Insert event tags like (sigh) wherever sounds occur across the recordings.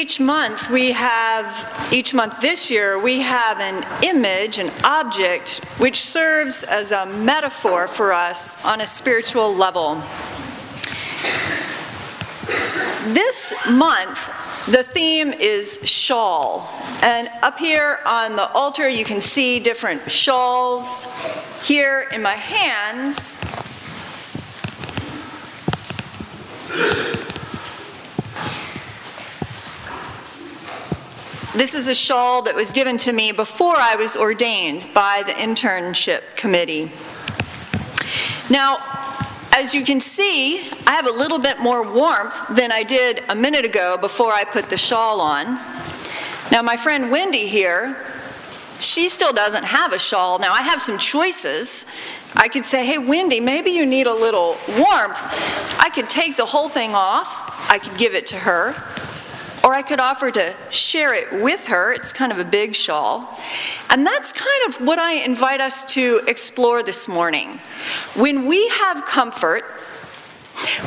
Each month, we have, each month this year, we have an image, an object, which serves as a metaphor for us on a spiritual level. This month, the theme is shawl. And up here on the altar, you can see different shawls. Here in my hands, This is a shawl that was given to me before I was ordained by the internship committee. Now, as you can see, I have a little bit more warmth than I did a minute ago before I put the shawl on. Now, my friend Wendy here, she still doesn't have a shawl. Now, I have some choices. I could say, hey, Wendy, maybe you need a little warmth. I could take the whole thing off, I could give it to her, or I could offer to share it with her. It's kind of a big shawl. And that's kind of what I invite us to explore this morning. When we have comfort,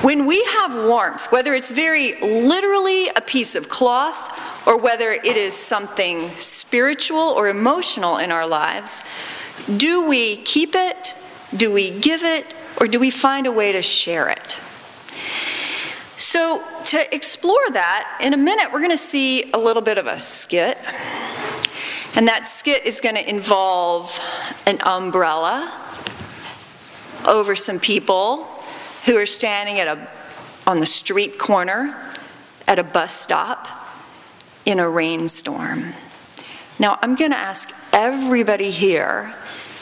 when we have warmth, whether it's very literally a piece of cloth or whether it is something spiritual or emotional in our lives, do we keep it? Do we give it? Or do we find a way to share it? So, to explore that, in a minute, we're going to see a little bit of a skit. And that skit is going to involve an umbrella over some people who are standing at a, on the street corner at a bus stop in a rainstorm. Now, I'm going to ask everybody here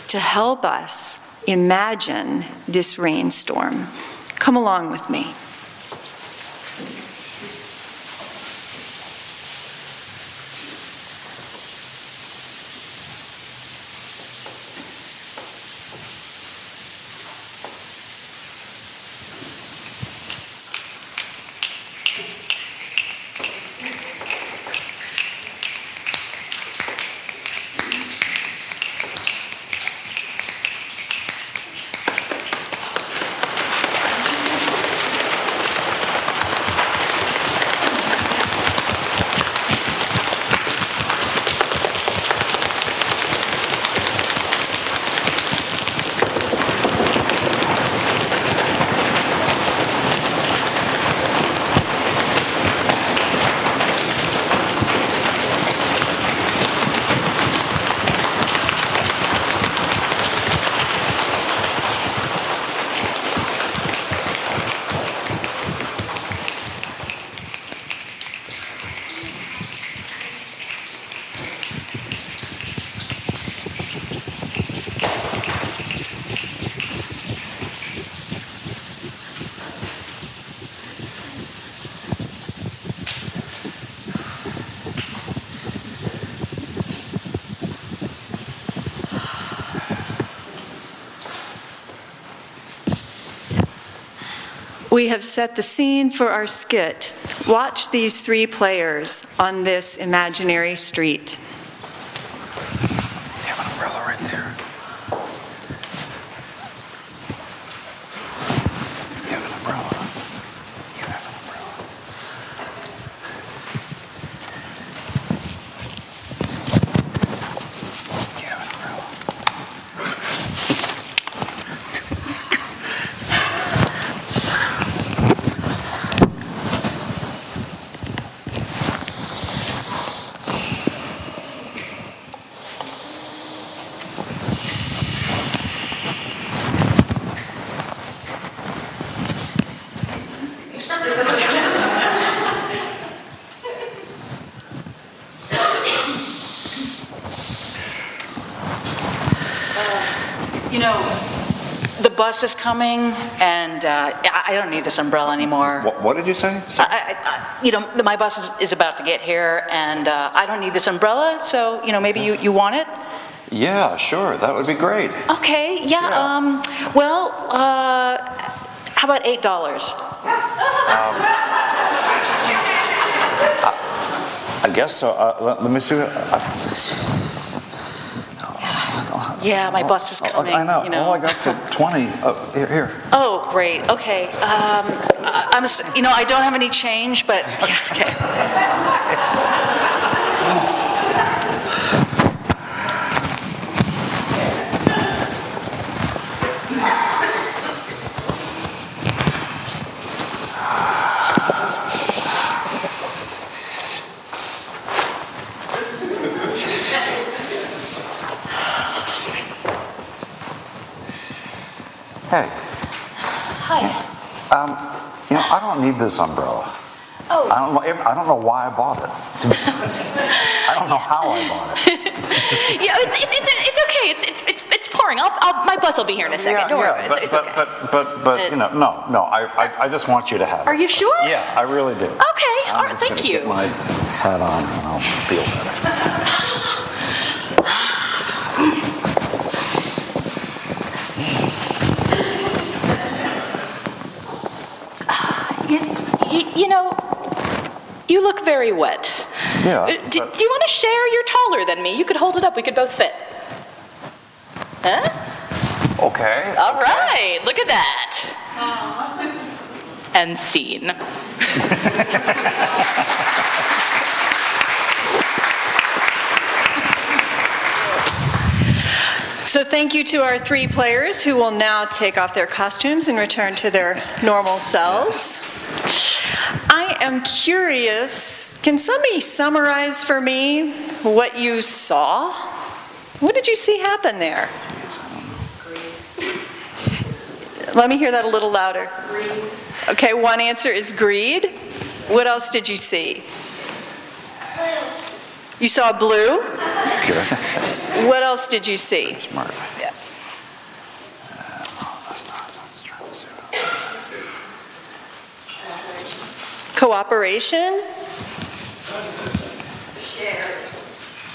to help us imagine this rainstorm. Come along with me. We have set the scene for our skit. Watch these three players on this imaginary street. You have an umbrella right there. You have an umbrella. You have an umbrella. You have an umbrella. You know, the bus is coming, and uh, I I don't need this umbrella anymore. What, what did you say? I- I- I- You know, my bus is- is about to get here, and uh, I don't need this umbrella, so, you know, maybe you you want it? Yeah, sure. That would be great. Okay, yeah, Yeah. um, well, uh, how about $8? I guess so. Uh, let, let me see. what- Uh, Yeah, my bus is oh, coming, I know. you know. All I got's a 20. Oh, here, here. Oh, great, okay. Um, I'm, s- you know, I don't have any change, but, yeah, okay. (laughs) Hey, Hi. you know, I don't need this umbrella. Oh. I don't know, I don't know why I bought it. to be honest. I don't know how I bought it. (laughs) Yeah, it's, it's, it's, it's okay. It's, it's, it's, it's pouring. I'll, I'll, my bus will be here in a second. Yeah, Don't worry yeah, it. but, It's, but, okay. but, but, but, you know, no, no, I, I, I just want you to have it. Are you sure? Yeah, I really do. Okay, all I'm right, thank you. Get my hat on and I'll feel better. You, you, you know, you look very wet. Yeah, Uh, Do, but- do you want to share? You're taller than me. You could hold it up. We could both fit. Huh? Okay. All right. Look at that. And scene. (laughs) So thank you to our three players who will now take off their costumes and return to their normal selves. I am curious, can somebody summarize for me what you saw? What did you see happen there? Let me hear that a little louder. Okay, one answer is greed. What else did you see? You saw blue. What else did you see? smart. Yeah. That's not, so it's trying to zero. Cooperation?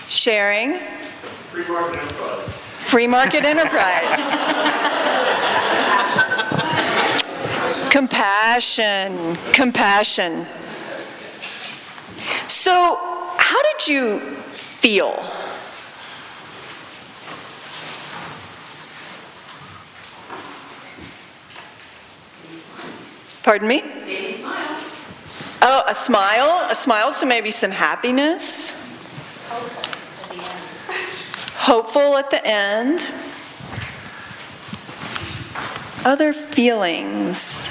Sharing? Free market enterprise. Free market enterprise. Compassion, compassion. So, how did you feel? Pardon me? Oh, a smile, a smile, so maybe some happiness. Hopeful at the end. Other feelings.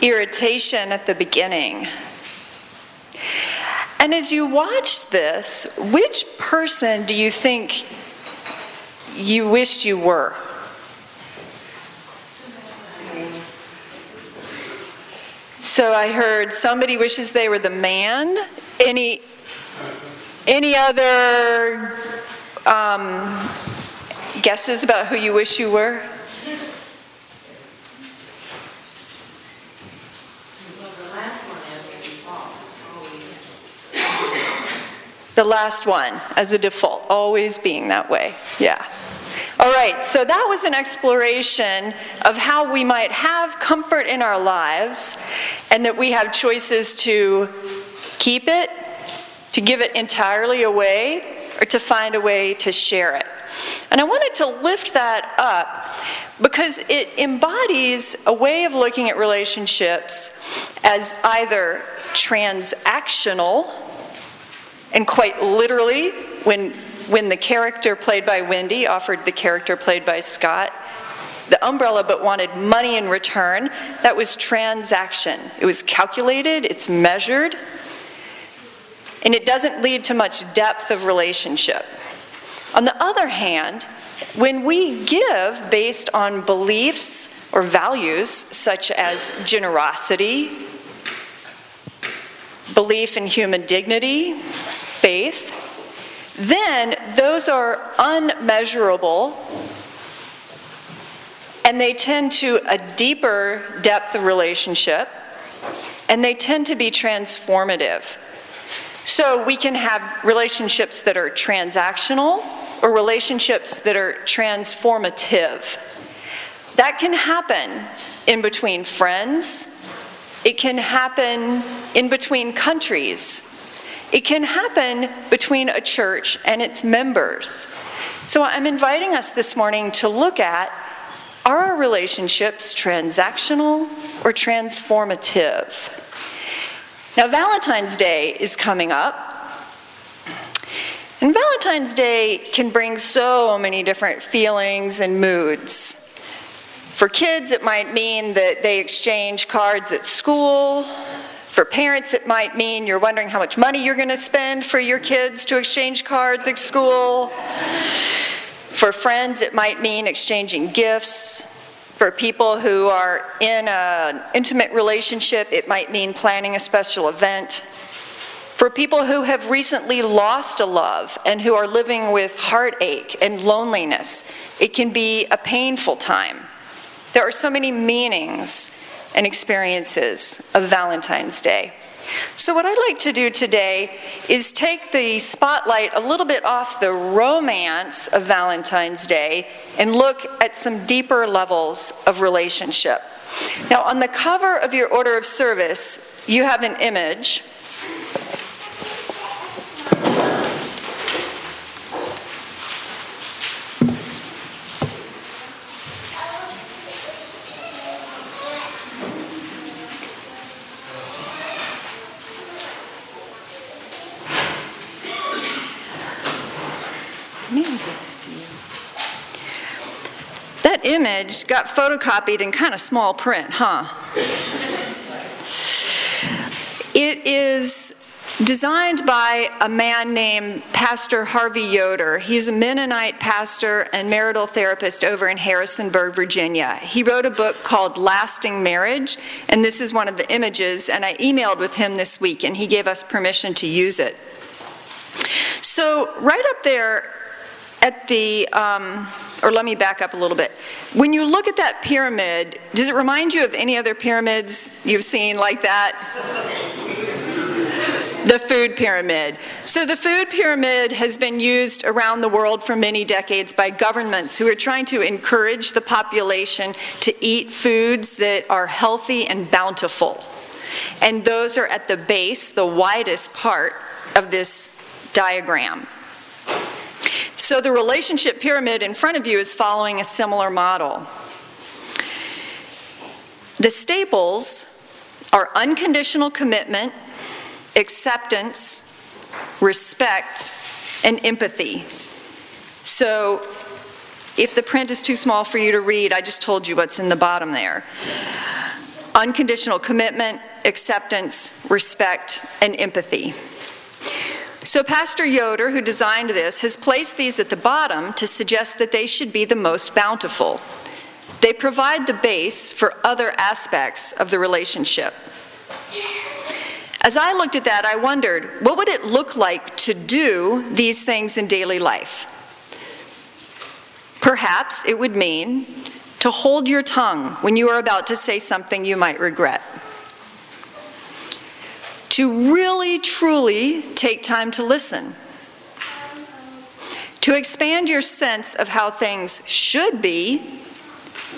Irritation at the beginning. And as you watch this, which person do you think you wished you were? So I heard somebody wishes they were the man. Any any other um, guesses about who you wish you were? The last one, as a default, always being that way. Yeah. All right, so that was an exploration of how we might have comfort in our lives and that we have choices to keep it, to give it entirely away, or to find a way to share it. And I wanted to lift that up because it embodies a way of looking at relationships as either transactional, and quite literally, when, when the character played by Wendy offered the character played by Scott the umbrella but wanted money in return, that was transaction. It was calculated, it's measured, and it doesn't lead to much depth of relationship. On the other hand, when we give based on beliefs or values such as generosity, belief in human dignity, faith, then those are unmeasurable and they tend to a deeper depth of relationship and they tend to be transformative. So we can have relationships that are transactional or relationships that are transformative. That can happen in between friends. It can happen in between countries. It can happen between a church and its members. So I'm inviting us this morning to look at Are our relationships transactional or transformative? Now, Valentine's Day is coming up. And Valentine's Day can bring so many different feelings and moods. For kids, it might mean that they exchange cards at school. For parents, it might mean you're wondering how much money you're going to spend for your kids to exchange cards at school. For friends, it might mean exchanging gifts. For people who are in an intimate relationship, it might mean planning a special event. For people who have recently lost a love and who are living with heartache and loneliness, it can be a painful time. There are so many meanings and experiences of Valentine's Day. So, what I'd like to do today is take the spotlight a little bit off the romance of Valentine's Day and look at some deeper levels of relationship. Now, on the cover of your order of service, you have an image. That image got photocopied in kind of small print, huh? It is designed by a man named Pastor Harvey Yoder. He's a Mennonite pastor and marital therapist over in Harrisonburg, Virginia. He wrote a book called Lasting Marriage, and this is one of the images, and I emailed with him this week, and he gave us permission to use it. So, right up there at the, um, or let me back up a little bit. When you look at that pyramid, does it remind you of any other pyramids you've seen like that? The food pyramid. So, the food pyramid has been used around the world for many decades by governments who are trying to encourage the population to eat foods that are healthy and bountiful. And those are at the base, the widest part of this diagram. So the relationship pyramid in front of you is following a similar model. The staples are unconditional commitment, acceptance, respect, and empathy. So if the print is too small for you to read, I just told you what's in the bottom there. Unconditional commitment, acceptance, respect, and empathy. So, Pastor Yoder, who designed this, has placed these at the bottom to suggest that they should be the most bountiful. They provide the base for other aspects of the relationship. As I looked at that, I wondered what would it look like to do these things in daily life? Perhaps it would mean to hold your tongue when you are about to say something you might regret to really, truly take time to listen, to expand your sense of how things should be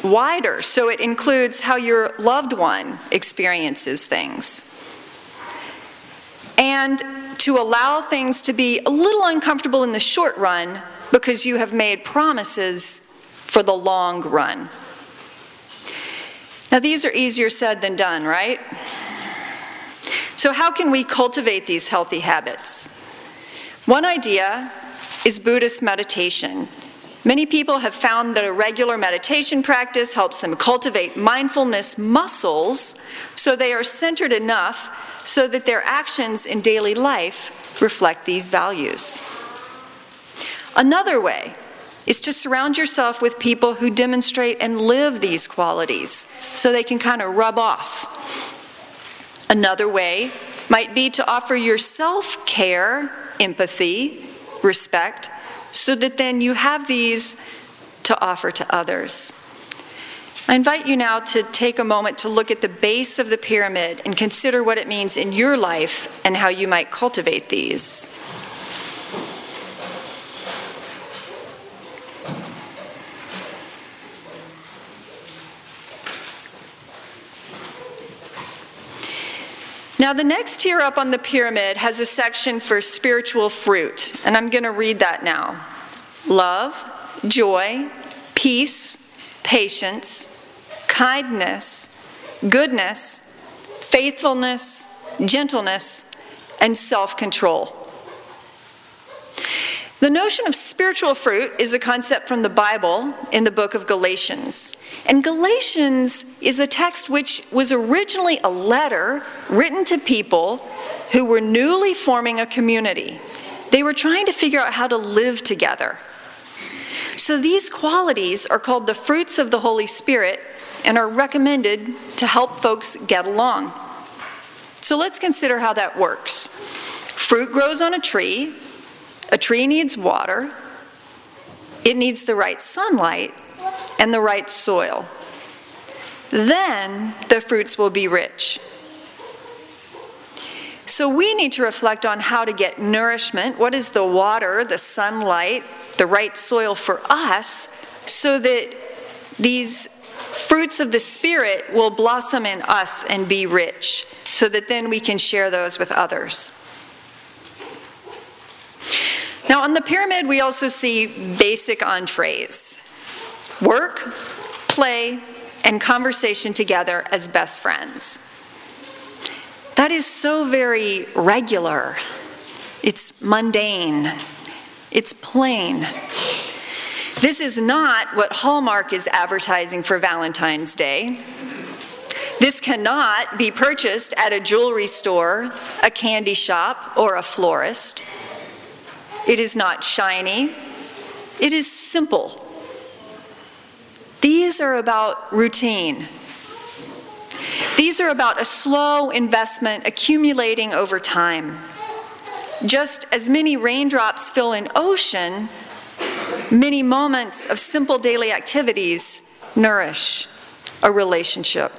wider so it includes how your loved one experiences things. And to allow things to be a little uncomfortable in the short run because you have made promises for the long run. Now, these are easier said than done, right? So, how can we cultivate these healthy habits? One idea is Buddhist meditation. Many people have found that a regular meditation practice helps them cultivate mindfulness muscles so they are centered enough so that their actions in daily life reflect these values. Another way is to surround yourself with people who demonstrate and live these qualities so they can kind of rub off. Another way might be to offer yourself care, empathy, respect, so that then you have these to offer to others. I invite you now to take a moment to look at the base of the pyramid and consider what it means in your life and how you might cultivate these. Now, the next tier up on the pyramid has a section for spiritual fruit, and I'm going to read that now love, joy, peace, patience, kindness, goodness, faithfulness, gentleness, and self control. The notion of spiritual fruit is a concept from the Bible in the book of Galatians. And Galatians is a text which was originally a letter written to people who were newly forming a community. They were trying to figure out how to live together. So these qualities are called the fruits of the Holy Spirit and are recommended to help folks get along. So let's consider how that works. Fruit grows on a tree, a tree needs water, it needs the right sunlight, and the right soil. Then the fruits will be rich. So we need to reflect on how to get nourishment. What is the water, the sunlight, the right soil for us so that these fruits of the Spirit will blossom in us and be rich, so that then we can share those with others. Now, on the pyramid, we also see basic entrees work, play, and conversation together as best friends. That is so very regular. It's mundane. It's plain. This is not what Hallmark is advertising for Valentine's Day. This cannot be purchased at a jewelry store, a candy shop, or a florist. It is not shiny. It is simple. These are about routine. These are about a slow investment accumulating over time. Just as many raindrops fill an ocean, many moments of simple daily activities nourish a relationship.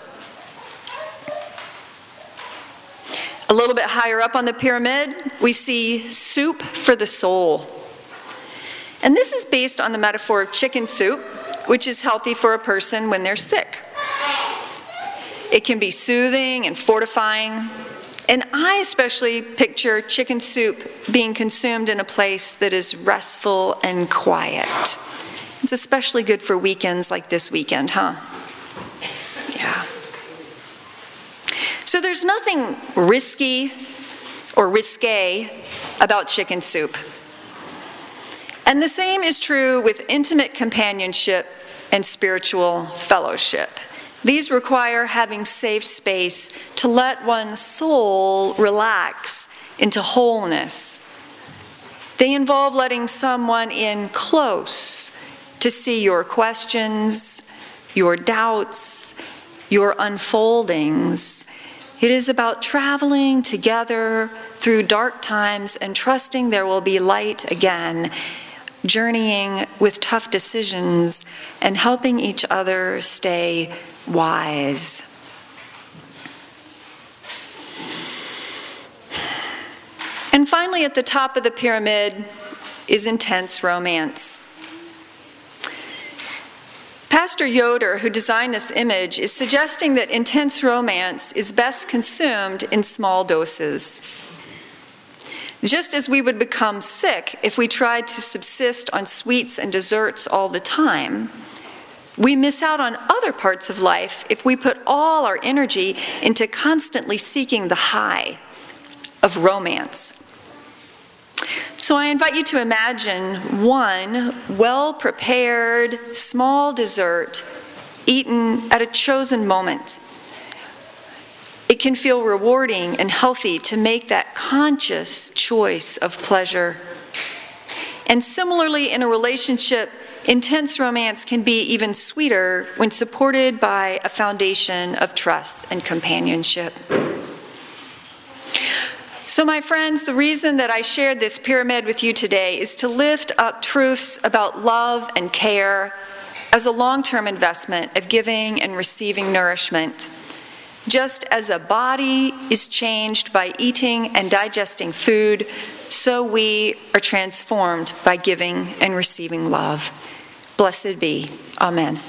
A little bit higher up on the pyramid, we see soup for the soul. And this is based on the metaphor of chicken soup, which is healthy for a person when they're sick. It can be soothing and fortifying. And I especially picture chicken soup being consumed in a place that is restful and quiet. It's especially good for weekends like this weekend, huh? Yeah. So there's nothing risky or risque about chicken soup. And the same is true with intimate companionship and spiritual fellowship. These require having safe space to let one's soul relax into wholeness. They involve letting someone in close to see your questions, your doubts, your unfoldings, it is about traveling together through dark times and trusting there will be light again, journeying with tough decisions and helping each other stay wise. And finally, at the top of the pyramid is intense romance. Pastor Yoder, who designed this image, is suggesting that intense romance is best consumed in small doses. Just as we would become sick if we tried to subsist on sweets and desserts all the time, we miss out on other parts of life if we put all our energy into constantly seeking the high of romance. So I invite you to imagine one well prepared small dessert eaten at a chosen moment. It can feel rewarding and healthy to make that conscious choice of pleasure. And similarly, in a relationship, intense romance can be even sweeter when supported by a foundation of trust and companionship. So, my friends, the reason that I shared this pyramid with you today is to lift up truths about love and care as a long term investment of giving and receiving nourishment. Just as a body is changed by eating and digesting food, so we are transformed by giving and receiving love. Blessed be. Amen.